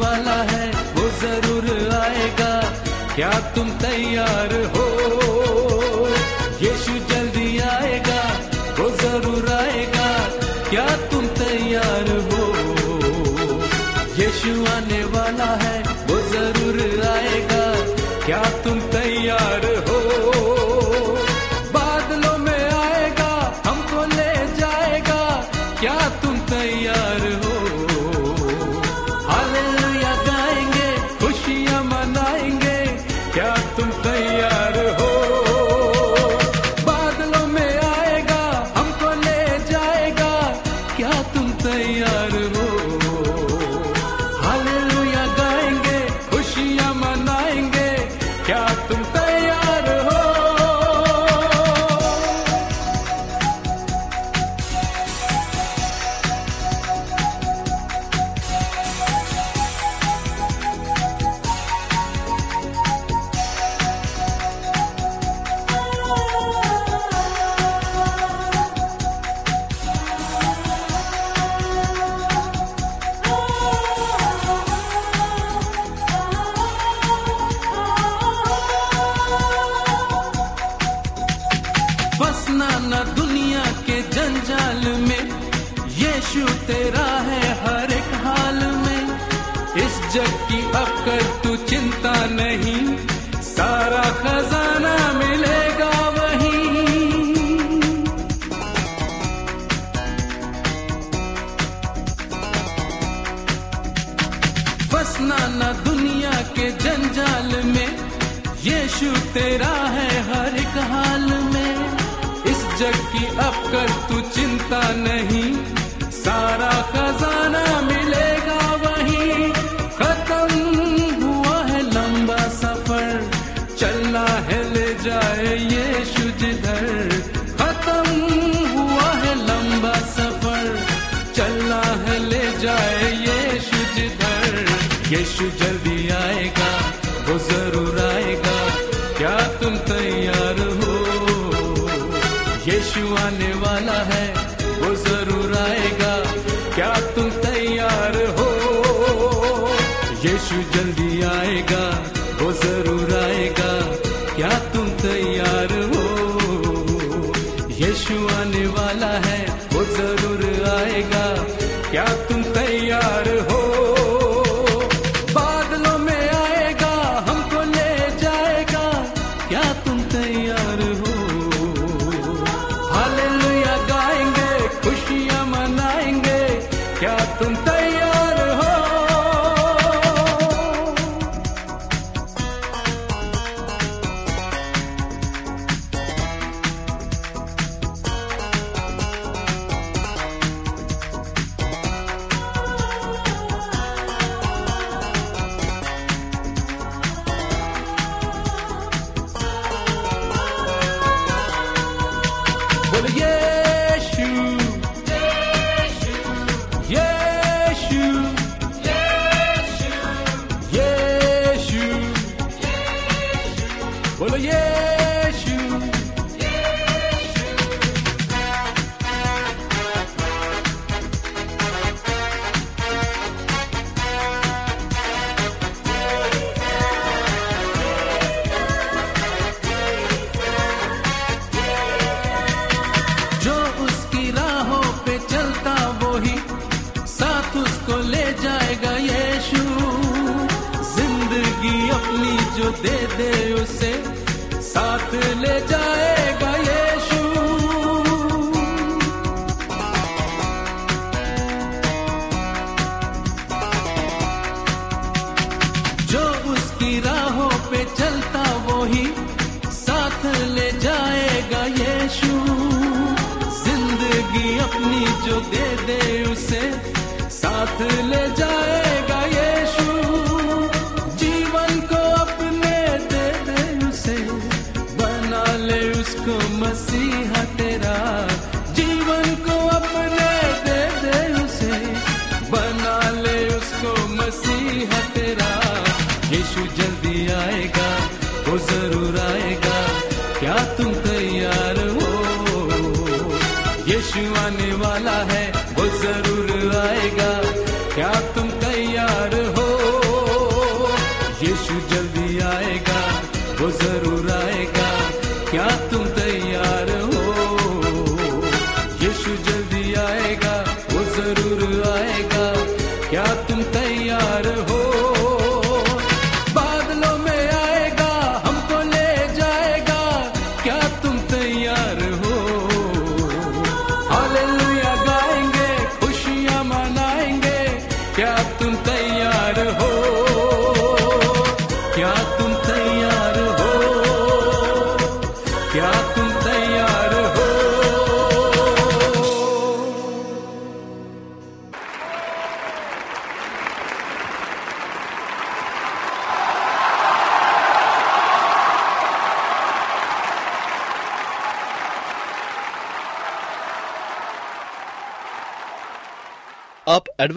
वाला है वो ज़रूर आएगा। क्या तुम तैयार हो? यीशु तेरा है हर एक हाल में। इस जग की अब कर तू चिंता नहीं। सारा खजाना मिलेगा वहीं। खत्म हुआ है लंबा सफ़र। चलना है ले जाए यीशु जिधर। खत्म हुआ है लंबा सफ़र। चलना है ले जाए यीशु जिधर। यीशु जल्दी आएगा, वो ज़रूर आएगा। यीशु आने वाला है, वो ज़रूर आएगा। क्या तुम तैयार हो? यीशु जल्दी आएगा, वो ज़रूर उसे साथ ले जाएगा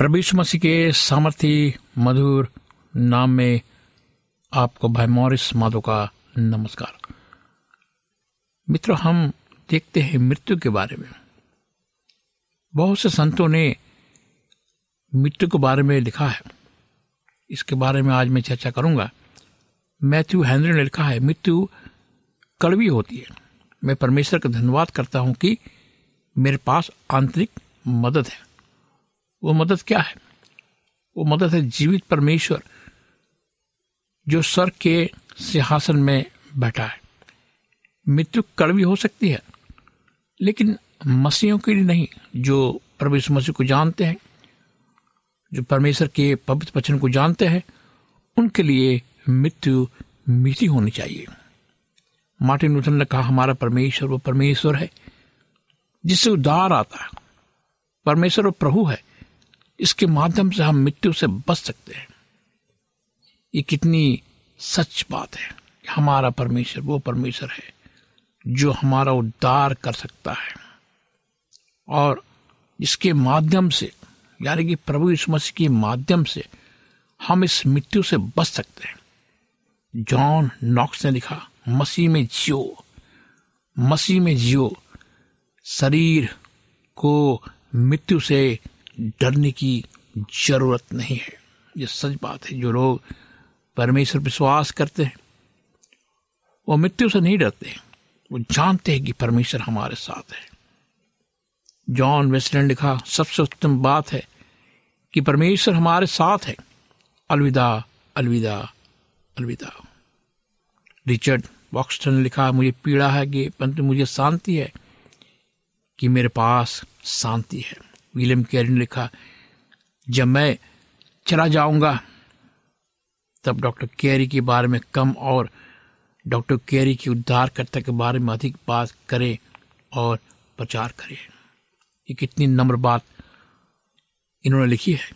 प्रभु मसीह के सामर्थी, मधुर नाम में आपको भाई मॉरिस माधो का नमस्कार। मित्रों, हम देखते हैं मृत्यु के बारे में। बहुत से संतों ने मृत्यु के बारे में लिखा है। इसके बारे में आज मैं चर्चा करूँगा। मैथ्यू हेनरी ने लिखा है, मृत्यु कड़वी होती है। मैं परमेश्वर का धन्यवाद करता हूँ कि मेरे पास आंतरिक मदद है। वो मदद क्या है? वो मदद है जीवित परमेश्वर, जो सर के सिंहासन में बैठा है। मृत्यु कड़वी हो सकती है, लेकिन मसीहों के लिए नहीं, जो परमेश्वर मसीह को जानते हैं, जो परमेश्वर के पवित्र वचन को जानते हैं, उनके लिए मृत्यु मीठी होनी चाहिए। मार्टिन लूथर ने कहा, हमारा परमेश्वर वो परमेश्वर है, जिससे उद्धार आता है। परमेश्वर वो प्रभु है इसके माध्यम से हम मृत्यु से बच सकते हैं। ये कितनी सच बात है हमारा परमेश्वर, वो परमेश्वर है जो हमारा उद्धार कर सकता है। और इसके माध्यम से, यानी कि प्रभु यीशु मसीह के माध्यम से हम इस मृत्यु से बच सकते हैं। जॉन नॉक्स ने लिखा, मसीह में जियो, मसीह में जियो, शरीर को मृत्यु से डरने की ज़रूरत नहीं है। ये सच बात है, जो लोग परमेश्वर विश्वास करते हैं, वो मृत्यु से नहीं डरते वो जानते हैं कि परमेश्वर हमारे साथ है। जॉन वेस्टलैंड लिखा, सबसे उत्तम बात है कि परमेश्वर हमारे साथ है। अलविदा अलविदा अलविदा। रिचर्ड बॉक्सटन ने लिखा, मुझे पीड़ा है कि परंतु मुझे शांति है कि मेरे पास शांति है। विलियम कैरी ने लिखा, जब मैं चला जाऊँगा, तब डॉक्टर कैरी के बारे में कम और डॉक्टर कैरी के उद्धारकर्ता के बारे में अधिक बात करें और प्रचार करें. ये कितनी नम्र बात इन्होंने लिखी है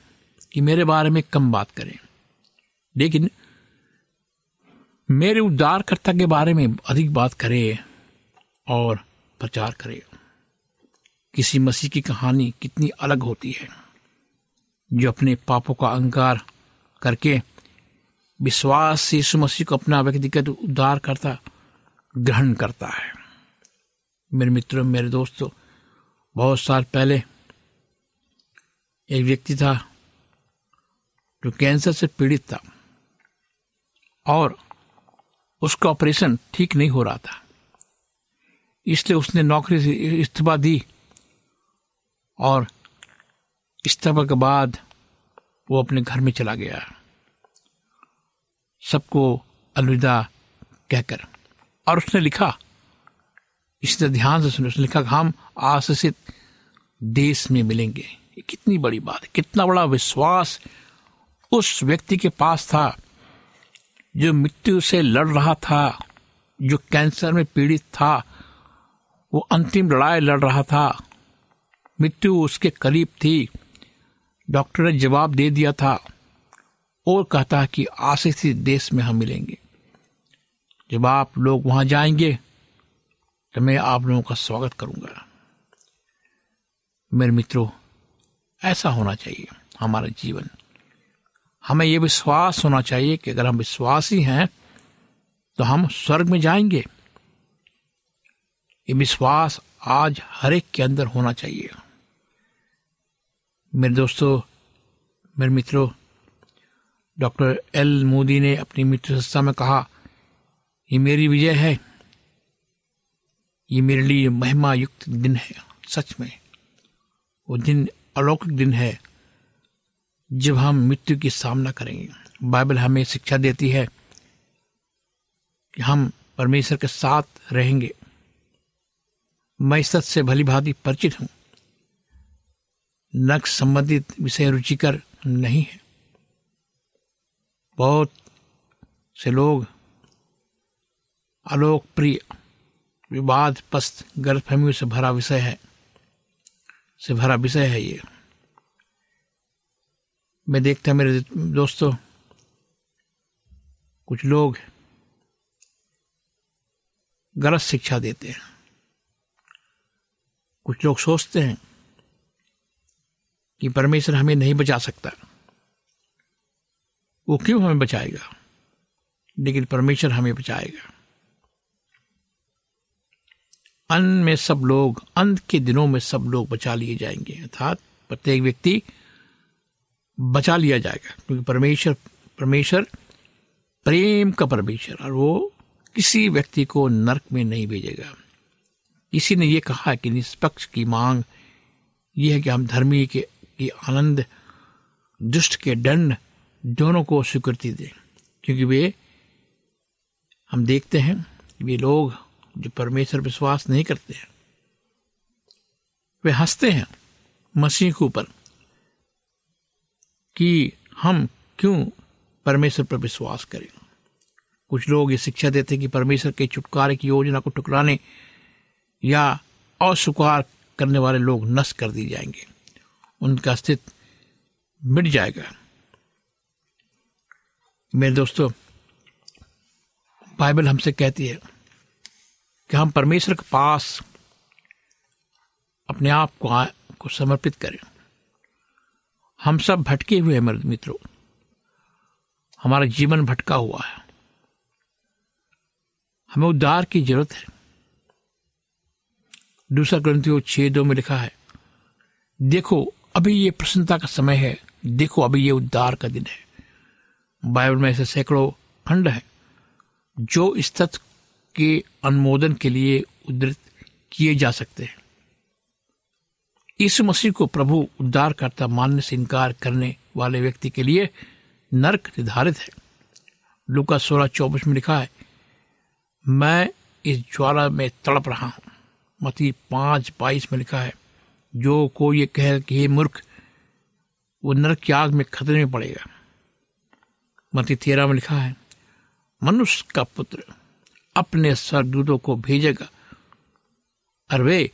कि मेरे बारे में कम बात करें। लेकिन मेरे उद्धारकर्ता के बारे में अधिक बात करें और प्रचार करें। किसी मसीह की कहानी कितनी अलग होती है, जो अपने पापों का अंकार करके विश्वास से यीशु मसीह को अपना व्यक्तिगत उद्धार करता, ग्रहण करता है। मेरे मित्रों, मेरे दोस्तों, बहुत साल पहले एक व्यक्ति था जो कैंसर से पीड़ित था और उसका ऑपरेशन ठीक नहीं हो रहा था। इसलिए उसने नौकरी से इस्तीफा दी और इस्तीफा के बाद वो अपने घर में चला गया। सबको अलविदा कहकर। और उसने लिखा इससे ध्यान से सुने, उसने लिखा हम आशीषित देश में मिलेंगे। कितनी बड़ी बात कितना बड़ा विश्वास उस व्यक्ति के पास था जो मृत्यु से लड़ रहा था, जो कैंसर में पीड़ित था, वो अंतिम लड़ाई लड़ रहा था। मृत्यु उसके करीब थी। डॉक्टर ने जवाब दे दिया था और कहता कि आशीषित देश में हम मिलेंगे। जब आप लोग वहाँ जाएँगे तो मैं आप लोगों का स्वागत करूँगा। मेरे मित्रों, ऐसा होना चाहिए हमारा जीवन। हमें यह विश्वास होना चाहिए कि अगर हम विश्वासी हैं तो हम स्वर्ग में जाएँगे। ये विश्वास आज हर एक के अंदर होना चाहिए। मेरे दोस्तों, मेरे मित्रों, डॉक्टर एल मोदी ने अपनी मित्र संस्था में कहा, ये मेरी विजय है। ये मेरे लिए महिमा युक्त दिन है, सच में। वो दिन अलौकिक दिन है, जब हम मृत्यु की सामना करेंगे। बाइबल हमें शिक्षा देती है कि हम परमेश्वर के साथ रहेंगे। मैं सच से भली भांति परिचित हूँ। नक्श संबंधित विषय रुचिकर नहीं है। बहुत से लोग अलोकप्रिय विवाद पस्त गलतफहमियों से भरा विषय है, से भरा विषय है ये। मैं देखता मेरे दोस्तों, कुछ लोग गलत शिक्षा देते हैं। कुछ लोग सोचते हैं कि परमेश्वर हमें नहीं बचा सकता। वो क्यों हमें बचाएगा? लेकिन परमेश्वर हमें बचाएगा। अन्न में सब लोग, अंत के दिनों में सब लोग बचा लिए जाएँगे। अर्थात प्रत्येक व्यक्ति बचा लिया जाएगा। क्योंकि परमेश्वर परमेश्वर प्रेम का परमेश्वर, और वो किसी व्यक्ति को नरक में नहीं भेजेगा। किसी ने यह कहा कि निष्पक्ष की मांग यह है कि हम धर्मी के की आनंद, दुष्ट के दंड दोनों को स्वीकृति दे। क्योंकि वे, हम देखते हैं, वे लोग जो परमेश्वर विश्वास नहीं करते हैं। वे हँसते हैं मसीह के ऊपर कि हम क्यों परमेश्वर पर विश्वास करें। कुछ लोग ये शिक्षा देते हैं कि परमेश्वर के छुटकारे की योजना को टुकराने या अस्वीकार करने वाले लोग नष्ट कर दिए जाएँगे। उनका अस्तित्व मिट जाएगा। मेरे दोस्तों बाइबल हमसे कहती है कि हम परमेश्वर के पास अपने आप को, को समर्पित करें। हम सब भटके हुए हैं मित्रों। हमारा जीवन भटका हुआ है। हमें उद्धार की ज़रूरत है। दूसरा ग्रंथियों छह दो में लिखा है देखो अभी ये प्रसन्नता का समय है। देखो, अभी ये उद्धार का दिन है। बाइबल में ऐसे सैकड़ों खंड है, जो इस तथ्य के अनुमोदन के लिए उद्धृत किए जा सकते हैं। इस मसीह को प्रभु उद्धारकर्ता मानने से इनकार करने वाले व्यक्ति के लिए नरक निर्धारित है। लुका सोलह चौबीस में लिखा है, मैं इस ज्वाला में तड़प रहा हूँ। मती पाँच बाईस में लिखा है जो को ये कह कि मूर्ख, वो नरक की आग में खतरे में पड़ेगा। मती तेरह में लिखा है, मनुष्य का पुत्र अपने सरदूतों को भेजेगा। और वे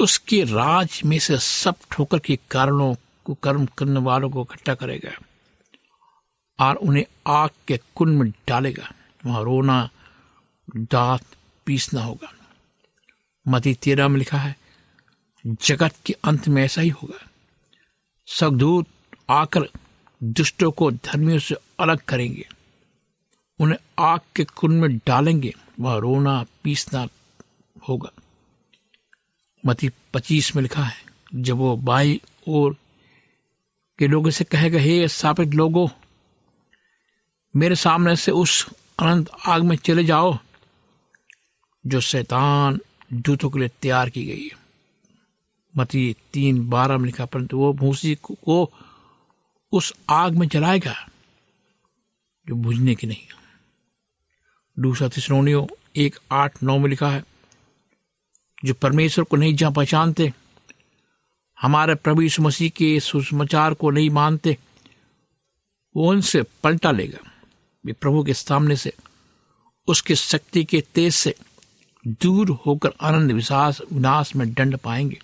उसके राज में से सब ठोकर के कारणों को कर्म करने वालों को इकट्ठा करेगा और उन्हें आग के कुंड में डालेगा। वहाँ रोना, दांत पीसना होगा। मती तेरह में लिखा है जगत के अंत में ऐसा ही होगा। सगदूत आकर दुष्टों को धर्मियों से अलग करेंगे। उन्हें आग के कुंड में डालेंगे, वह रोना पीसना होगा। मती पच्चीस में लिखा है, जब वो बाई और के लोगों से कहेगा, हे स्थापित लोगों, मेरे सामने से उस अनंत आग में चले जाओ, जो शैतान दूतों के लिए तैयार की गई है। मती तीन बारह में लिखा, परंतु वो भूसी को उस आग में जलाएगा, जो बुझने की नहीं दूसरा तिसरोनियो एक आठ नौ में लिखा है, जो परमेश्वर को नहीं जहाँ पहचानते, हमारे प्रभु यीशु मसीह के सुसमाचार को नहीं मानते, वो उनसे पलटा लेगा। वे प्रभु के सामने से, उसके शक्ति के तेज से दूर होकर आनंद विश्वास, विनाश में दंड पाएँगे।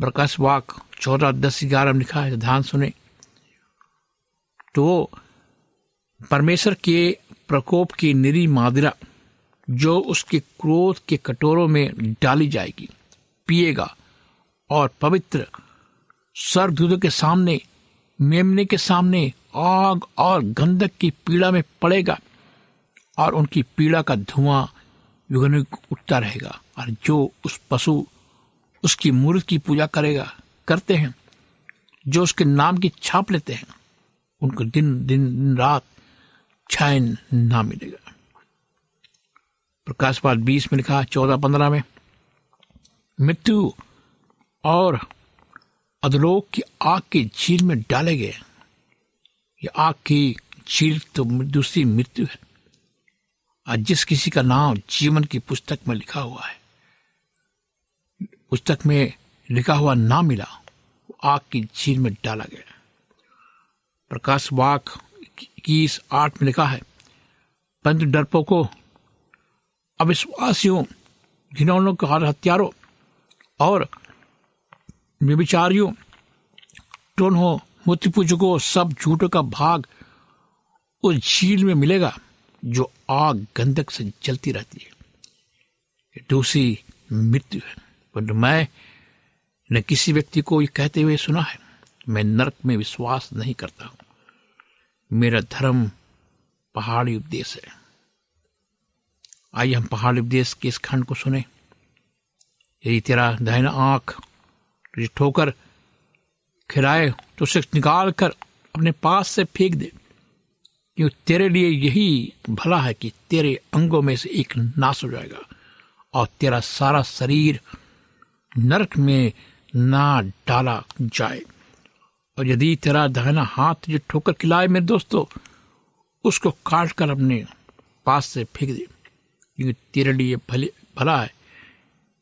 प्रकाश वाक चौदह दस ग्यारह में लिखा है, ध्यान सुने। तो परमेश्वर के प्रकोप की निरी मादिरा जो उसके क्रोध के कटोरों में डाली जाएगी, पिएगा और पवित्र स्वर्गदूतों के सामने, मेमने के सामने आग और गंधक की पीड़ा में पड़ेगा और उनकी पीड़ा का धुआँ युगन उठता रहेगा और जो उस पशु उसकी मूर्त की पूजा करेगा करते हैं। जो उसके नाम की छाप लेते हैं उनको दिन दिन, दिन रात चैन ना मिलेगा। प्रकाश बीस में लिखा चौदह पंद्रह में मृत्यु और अधलोक की आग की झील में डाले गए। ये आग की झील तो दूसरी मृत्यु है। और जिस किसी का नाम जीवन की पुस्तक में लिखा हुआ है पुस्तक में लिखा हुआ ना मिला। आग की झील में डाला गया। प्रकाश वाक इक्कीस आठ में लिखा है परंतु डरपो को, अविश्वासियों, घिनौनों के हत्यारों और व्यभिचारियों टोनों मूर्ति पूजकों सब झूठों का भाग उस झील में मिलेगा जो आग गंधक से जलती रहती है। दूसरी मृत्यु है। परंतु मैं न किसी व्यक्ति को ये कहते हुए सुना है। मैं नरक में विश्वास नहीं करता हूँ। मेरा धर्म पहाड़ी उपदेश है। आइए हम पहाड़ी उपदेश के इस खंड को सुने। यदि तेरा दहना आँख तुझे ठोकर खिलाए तो उसे निकाल कर अपने पास से फेंक दे। क्यों तेरे लिए यही भला है कि तेरे अंगों में से एक नाश हो जाएगा और तेरा सारा शरीर नरक में ना डाला जाए। और यदि तेरा दहना हाथ तुझे ठोकर खिलाए मेरे दोस्तों, उसको काट कर अपने पास से फेंक दे। क्योंकि तेरे लिए भले भला है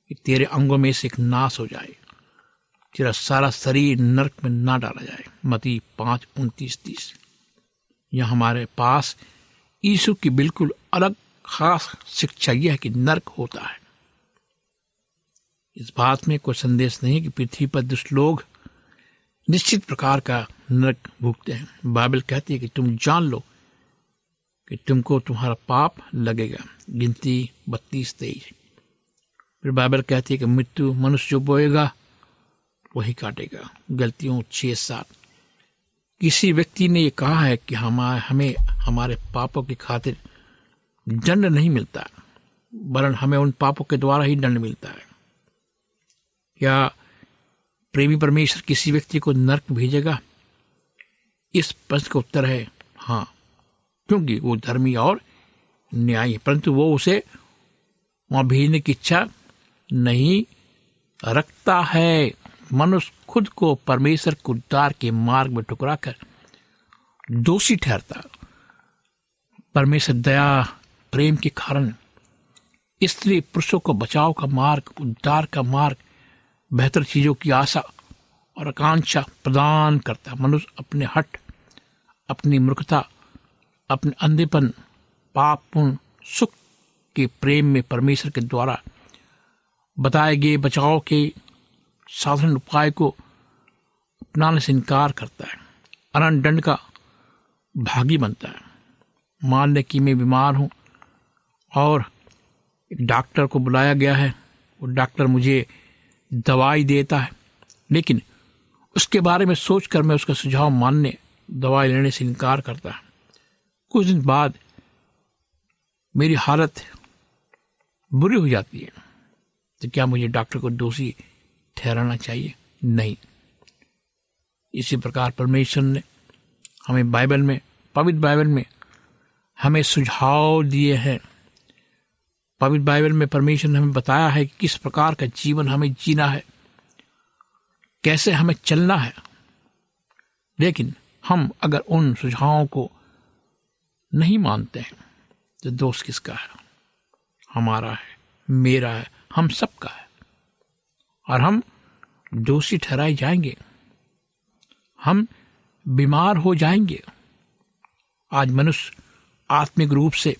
कि तेरे अंगों में से एक नाश हो जाए। तेरा सारा शरीर नरक में ना डाला जाए। मती पाँच, उनतीस, तीस। यह हमारे पास यीशु की बिल्कुल अलग खास शिक्षा यह है कि नरक होता है। इस बात में कोई संदेश नहीं कि पृथ्वी पर दुष्ट लोग निश्चित प्रकार का नरक भुगते हैं। बाइबल कहती है कि तुम जान लो कि तुमको तुम्हारा पाप लगेगा। गिनती बत्तीस तेईस। फिर बाइबल कहती है कि मृत्यु मनुष्य जो बोएगा, वही काटेगा। गलतियों छह सात। किसी व्यक्ति ने यह कहा है कि हमारे हमें हमारे पापों की खातिर दंड नहीं मिलता, वरन हमें उन पापों के द्वारा ही दंड मिलता है। क्या प्रेमी परमेश्वर किसी व्यक्ति को नर्क भेजेगा? इस प्रश्न का उत्तर है हाँ क्योंकि वो धर्मी और न्यायी परंतु वो उसे वहाँ भेजने की इच्छा नहीं रखता है। मनुष्य खुद को परमेश्वर के उद्धार के मार्ग में टुकरा कर दोषी ठहरता। परमेश्वर दया, प्रेम के कारण स्त्री पुरुषों को बचाव का मार्ग, उद्धार का मार्ग बेहतर चीज़ों की आशा और आकांक्षा प्रदान करता है। मनुष्य अपने हट अपनी मूर्खता, अपने अंधेपन पाप पुण्य सुख के प्रेम में परमेश्वर के द्वारा बताए गए बचाव के साधारण उपाय को अपनाने से इनकार करता है। अनंत दंड का भागी बनता है। मान ले कि मैं बीमार हूँ और डॉक्टर को बुलाया गया है। वो डॉक्टर मुझे दवाई देता है। लेकिन उसके बारे में सोचकर मैं उसका सुझाव मानने, दवाई लेने से इनकार करता है। कुछ दिन बाद मेरी हालत बुरी हो जाती है। तो क्या मुझे डॉक्टर को दोषी ठहराना चाहिए? नहीं। इसी प्रकार परमेश्वर ने हमें बाइबल में, पवित्र बाइबल में हमें सुझाव दिए हैं। पवित्र बाइबल में परमेश्वर ने हमें बताया है कि किस प्रकार का जीवन हमें जीना है, कैसे हमें चलना है। लेकिन हम अगर उन सुझावों को नहीं मानते हैं तो दोष किसका है? हमारा है, मेरा है, हम सबका है। और हम दोषी ठहराए जाएँगे, हम बीमार हो जाएँगे। आज मनुष्य आत्मिक रूप से,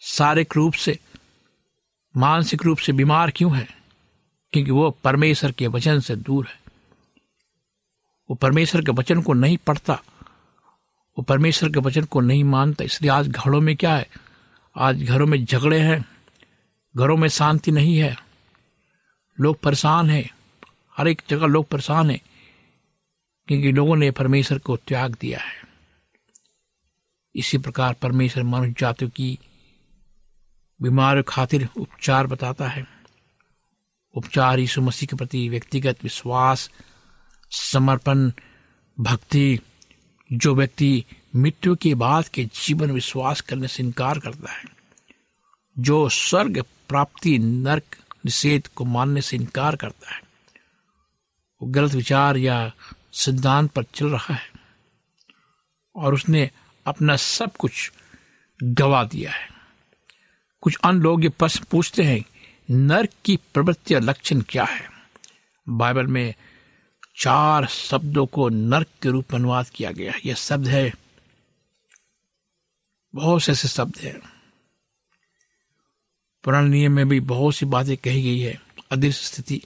शारीरिक रूप से मानसिक रूप से बीमार क्यों है? क्योंकि वो परमेश्वर के वचन से दूर है। वो परमेश्वर के वचन को नहीं पढ़ता। वो परमेश्वर के वचन को नहीं मानता। इसलिए आज घरों में क्या है? आज घरों में झगड़े हैं। घरों में शांति नहीं है। लोग परेशान हैं। हर एक जगह लोग परेशान हैं। क्योंकि लोगों ने परमेश्वर को त्याग दिया है। इसी प्रकार परमेश्वर मनुष्य जातियों की बीमार खातिर उपचार बताता है। उपचार यीशु मसीह के प्रति व्यक्तिगत विश्वास, समर्पण, भक्ति, जो व्यक्ति मृत्यु के बाद के जीवन विश्वास करने से इनकार करता है, जो स्वर्ग प्राप्ति नरक निषेध को मानने से इनकार करता है, वो गलत विचार या सिद्धांत पर चल रहा है और उसने अपना सब कुछ गवा दिया है। कुछ अन्य लोग ये प्रश्न पूछते हैं, नर्क की प्रवृत्ति और लक्षण क्या है? बाइबल में चार शब्दों को नर्क के रूप में अनुवाद किया गया यह शब्द है, बहुत से ऐसे शब्द हैं। पुराने नियम में भी बहुत सी बातें कही गई है, अदृश्य स्थिति।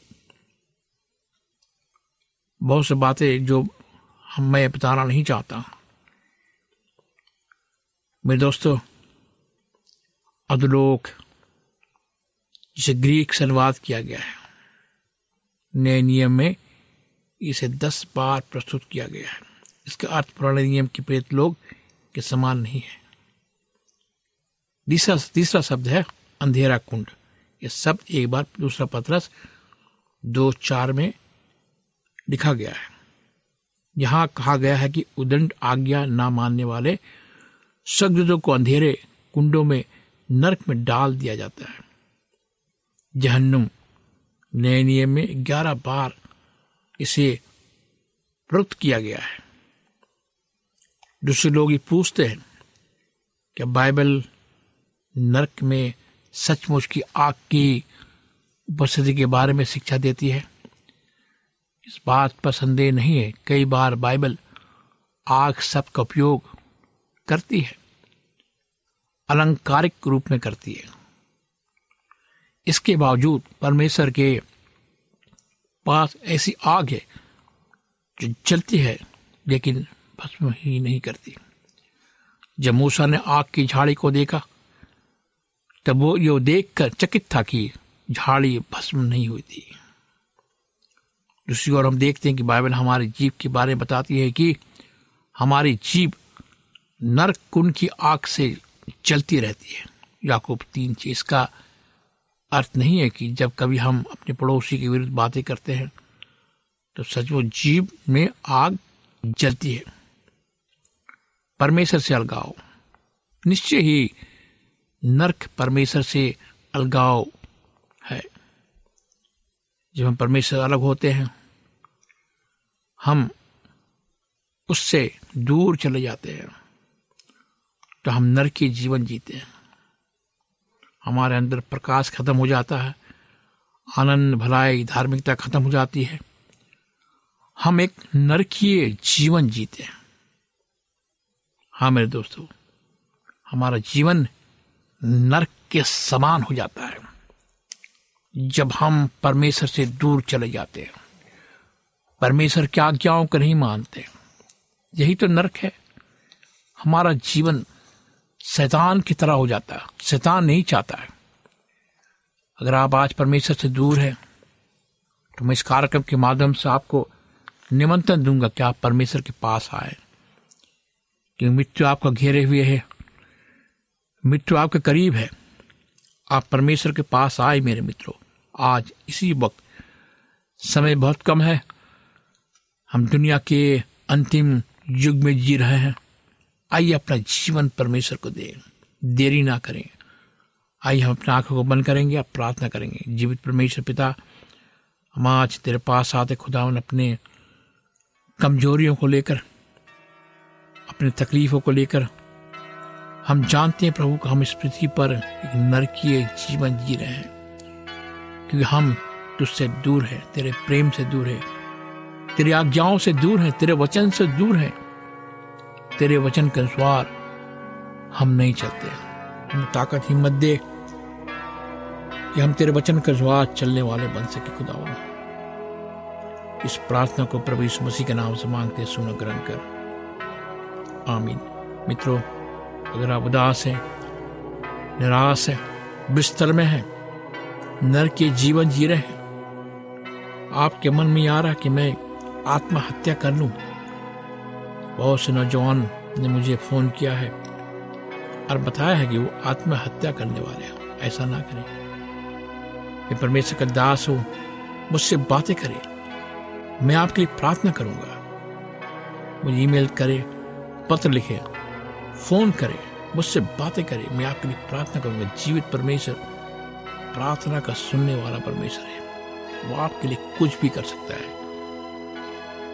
बहुत सी बातें जो हम मैं बताना नहीं चाहता। मेरे दोस्तों अधलोक, जिसे ग्रीक से अनुवाद किया गया है, नए नियम में इसे दस बार प्रस्तुत किया गया है। इसका अर्थ, पुराने नियम के प्रेत लोग के समान नहीं है। तीसरा तीसरा शब्द है अंधेरा कुंड। यह शब्द एक बार दूसरा पत्रस दो चार में लिखा गया है। यहाँ कहा गया है कि उदंड आज्ञा ना मानने वाले सगदों को अंधेरे कुंडों में नरक में डाल दिया जाता है। जहन्नुम, नए नियम में ग्यारह बार इसे प्रयुक्त किया गया है। दूसरे लोग ये पूछते हैं क्या बाइबल नरक में सचमुच की आग की उपस्थिति के बारे में शिक्षा देती है? इस बात पर संदेह नहीं है। कई बार बाइबल आग शब्द का उपयोग करती है। अलंकारिक रूप में करती है। इसके बावजूद परमेश्वर के पास ऐसी आग है जो जलती है, लेकिन भस्म ही नहीं करती। जब मूसा ने आग की झाड़ी को देखा, तब वो यो देखकर चकित था कि झाड़ी भस्म नहीं हुई थी। दूसरी ओर हम देखते हैं कि बाइबल हमारी जीव के बारे में बताती है कि हमारी जीव नरक कुंड की आग से चलती रहती है। याकूब तीन चीज़ का अर्थ नहीं है कि जब कभी हम अपने पड़ोसी के विरुद्ध बातें करते हैं तो सच वो जीव में आग जलती है। परमेश्वर से अलगाव। निश्चय ही नरक परमेश्वर से अलगाव है। जब हम परमेश्वर अलग होते हैं, हम उससे दूर चले जाते हैं। तो हम नर की जीवन जीते हैं। हमारे अंदर प्रकाश खत्म हो जाता है। आनंद, भलाई, धार्मिकता खत्म हो जाती है। हम एक नरकीय जीवन जीते हैं। हाँ मेरे दोस्तों, हमारा जीवन नरक के समान हो जाता है। जब हम परमेश्वर से दूर चले जाते हैं, परमेश्वर की आज्ञाओं को नहीं मानते, यही तो नरक है। हमारा जीवन शैतान की तरह हो जाता है। शैतान नहीं चाहता है। अगर आप आज परमेश्वर से दूर हैं तो मैं इस कार्यक्रम के माध्यम से आपको निमंत्रण दूँगा कि आप परमेश्वर के पास आए। कि मृत्यु आपका घेरे हुए है। मृत्यु आपके करीब है। आप परमेश्वर के पास आए मेरे मित्रों। आज इसी वक्त समय बहुत कम है। हम दुनिया के अंतिम युग में जी रहे हैं। आइए अपना जीवन परमेश्वर को दें। देरी ना करें। आइए हम अपनी आँखों को बंद करेंगे अब प्रार्थना करेंगे। जीवित परमेश्वर पिता, हम आज तेरे पास आते खुदावन अपने कमजोरियों को लेकर, अपने तकलीफों को लेकर, हम जानते हैं प्रभु कि हम इस पृथ्वी पर एक नरकीय जीवन जी रहे हैं। क्योंकि हम तुझसे दूर है, तेरे प्रेम से दूर है, तेरी आज्ञाओं से दूर है, तेरे वचन से दूर है। तेरे वचन के अनुसार हम नहीं चलते। हम ताकत हिम्मत दे कि हम तेरे वचन के अनुसार चलने वाले बन सके खुदावन। इस प्रार्थना को प्रभु यीशु मसीह के नाम से मांगते सुनो ग्रहण कर। आमीन। मित्रों, अगर आप उदास हैं, निराश है, बिस्तर में है, नर के जीवन जी रहे हैं, आपके मन में आ रहा कि मैं आत्महत्या कर लूँ। बहुत से नौजवान ने मुझे फ़ोन किया है और बताया है कि वो आत्महत्या करने वाले हैं। ऐसा ना करें। मैं परमेश्वर का दास हूँ, मुझसे बातें करें। मैं आपके लिए प्रार्थना करूँगा। मुझे ईमेल करे, पत्र लिखे, फ़ोन करे, मुझसे बातें करे। मैं आपके लिए प्रार्थना करूँगा। जीवित परमेश्वर, प्रार्थना का सुनने वाला परमेश्वर है। वो आपके लिए कुछ भी कर सकता है।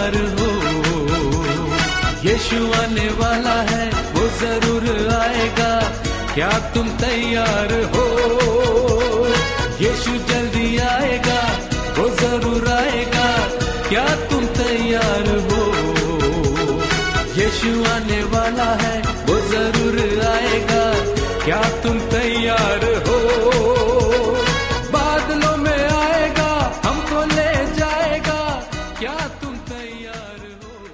तैयार हो। यीशु आने वाला है, वो ज़रूर आएगा। क्या तुम तैयार हो? यीशु जल्दी आएगा, वो ज़रूर आएगा। क्या तुम तैयार हो? यीशु आने वाला है, वो ज़रूर आएगा। क्या तुम तैयार हो